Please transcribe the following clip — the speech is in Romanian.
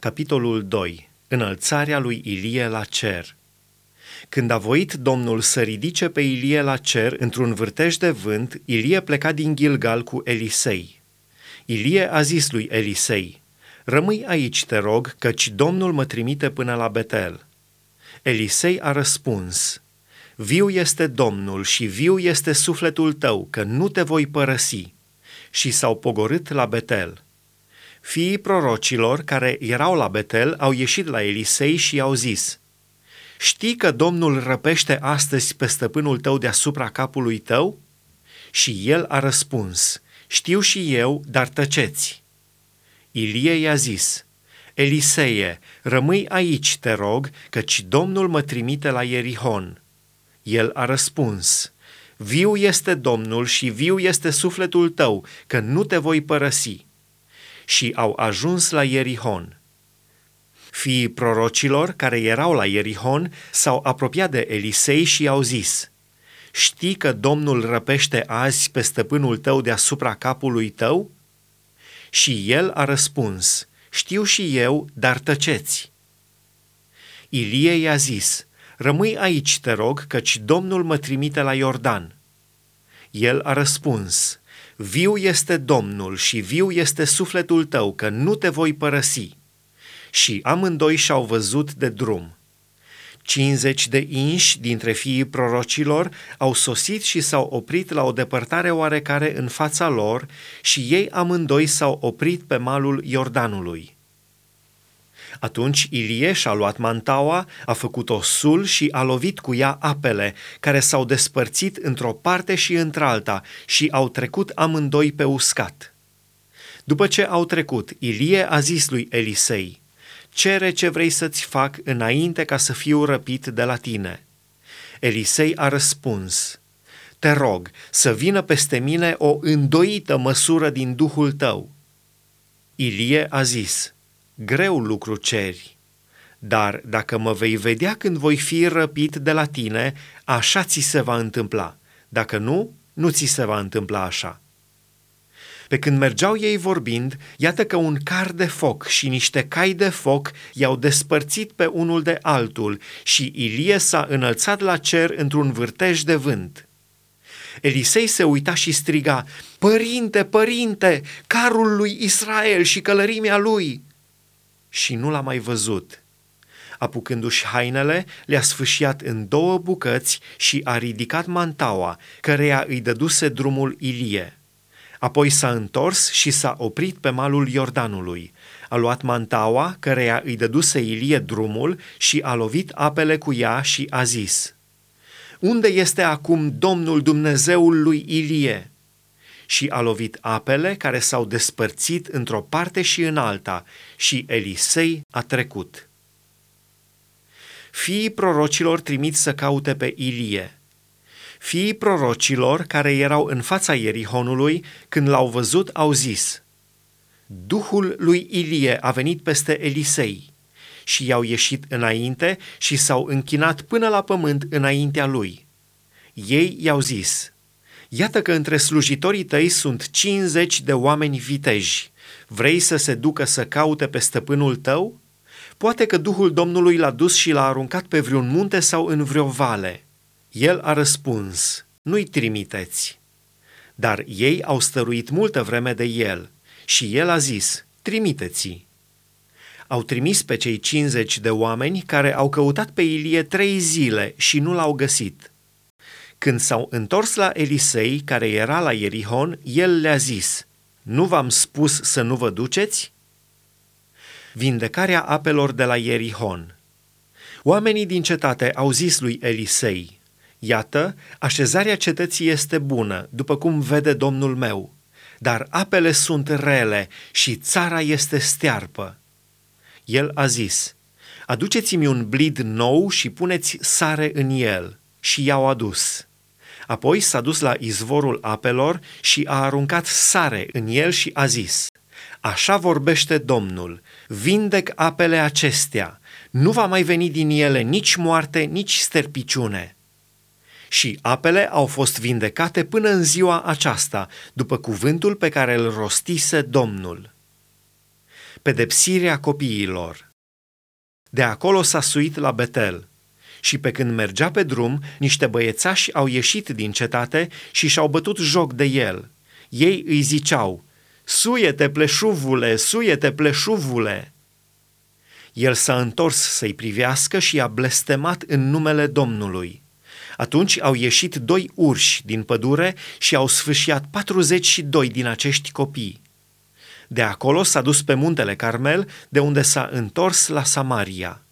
Capitolul 2. Înălțarea lui Ilie la cer. Când a voit Domnul să ridice pe Ilie la cer într-un vârtej de vânt, Ilie pleca din Gilgal cu Elisei. Ilie a zis lui Elisei, Rămâi aici, te rog, căci Domnul mă trimite până la Betel. Elisei a răspuns, Viu este Domnul și viu este sufletul tău, că nu te voi părăsi. Și s-au pogorât la Betel. Fiii prorocilor care erau la Betel au ieșit la Elisei și i-au zis, Știi că Domnul răpește astăzi pe stăpânul tău deasupra capului tău? Și el a răspuns, Știu și eu, dar tăceți. Ilie i-a zis, Eliseie, rămâi aici, te rog, căci Domnul mă trimite la Ierihon. El a răspuns, Viu este Domnul și viu este sufletul tău, că nu te voi părăsi și au ajuns la Ierihon. Fiii prorocilor care erau la Ierihon s-au apropiat de Elisei și i-au zis, Știi că Domnul răpește azi pe stăpânul tău deasupra capului tău? Și el a răspuns, Știu și eu, dar tăceți. Ilie i-a zis, Rămâi aici, te rog, căci Domnul mă trimite la Iordan. El a răspuns, Viu este Domnul și viu este sufletul tău, că nu te voi părăsi. Și amândoi și-au văzut de drum. Cincizeci de inși dintre fiii prorocilor au sosit și s-au oprit la o depărtare oarecare în fața lor și ei amândoi s-au oprit pe malul Iordanului. Atunci Ilie și-a luat mantaua, a făcut o sul și a lovit cu ea apele, care s-au despărțit într-o parte și într-alta și au trecut amândoi pe uscat. După ce au trecut, Ilie a zis lui Elisei, Cere ce vrei să-ți fac înainte ca să fiu răpit de la tine. Elisei a răspuns, Te rog să vină peste mine o îndoită măsură din Duhul tău. Ilie a zis, greu lucru ceri. Dar dacă mă vei vedea când voi fi răpit de la tine, așa ți se va întâmpla. Dacă nu, nu ți se va întâmpla așa. Pe când mergeau ei vorbind, iată că un car de foc și niște cai de foc i-au despărțit pe unul de altul și Ilie s-a înălțat la cer într-un vârtej de vânt. Elisei se uita și striga, Părinte, părinte, carul lui Israel și călărimea lui!" Și nu l-a mai văzut. Apucându-și hainele, le-a sfâșiat în două bucăți și a ridicat mantaua, căreia îi dăduse drumul Ilie. Apoi s-a întors și s-a oprit pe malul Iordanului. A luat mantaua, căreia îi dăduse Ilie drumul și a lovit apele cu ea și a zis, Unde este acum Domnul Dumnezeul lui Ilie?" Și a lovit apele care s-au despărțit într-o parte și în alta și Elisei a trecut. Fiii prorocilor trimit să caute pe Ilie. Fiii prorocilor care erau în fața Ierihonului, când l-au văzut, au zis, Duhul lui Ilie a venit peste Elisei și i-au ieșit înainte și s-au închinat până la pământ înaintea lui. Ei i-au zis, Iată că între slujitorii tăi sunt 50 de oameni viteji. Vrei să se ducă să caute pe stăpânul tău? Poate că Duhul Domnului l-a dus și l-a aruncat pe vreun munte sau în vreo vale. El a răspuns, nu-i trimiteți. Dar ei au stăruit multă vreme de el și el a zis, trimiteți Au trimis pe cei 50 de oameni care au căutat pe Ilie trei zile și nu l-au găsit. Când s-au întors la Elisei, care era la Ierihon, el le-a zis, Nu v-am spus să nu vă duceți? Vindecarea apelor de la Ierihon Oamenii din cetate au zis lui Elisei, Iată, așezarea cetății este bună, după cum vede domnul meu, dar apele sunt rele și țara este stearpă. El a zis, Aduceți-mi un blid nou și puneți sare în el. Și i-au adus. Apoi s-a dus la izvorul apelor și a aruncat sare în el și a zis, Așa vorbește Domnul, vindec apele acestea, nu va mai veni din ele nici moarte, nici sterpiciune. Și apele au fost vindecate până în ziua aceasta, după cuvântul pe care îl rostise Domnul. pedepsirea copiilor. De acolo s-a suit la Betel. Și pe când mergea pe drum, niște băiețași au ieșit din cetate și și-au bătut joc de el. Ei îi ziceau, Suie-te, pleșuvule, suie-te, pleșuvule! El s-a întors să-i privească și a blestemat în numele Domnului. Atunci au ieșit doi urși din pădure și au sfâșiat 42 din acești copii. De acolo s-a dus pe muntele Carmel, de unde s-a întors la Samaria.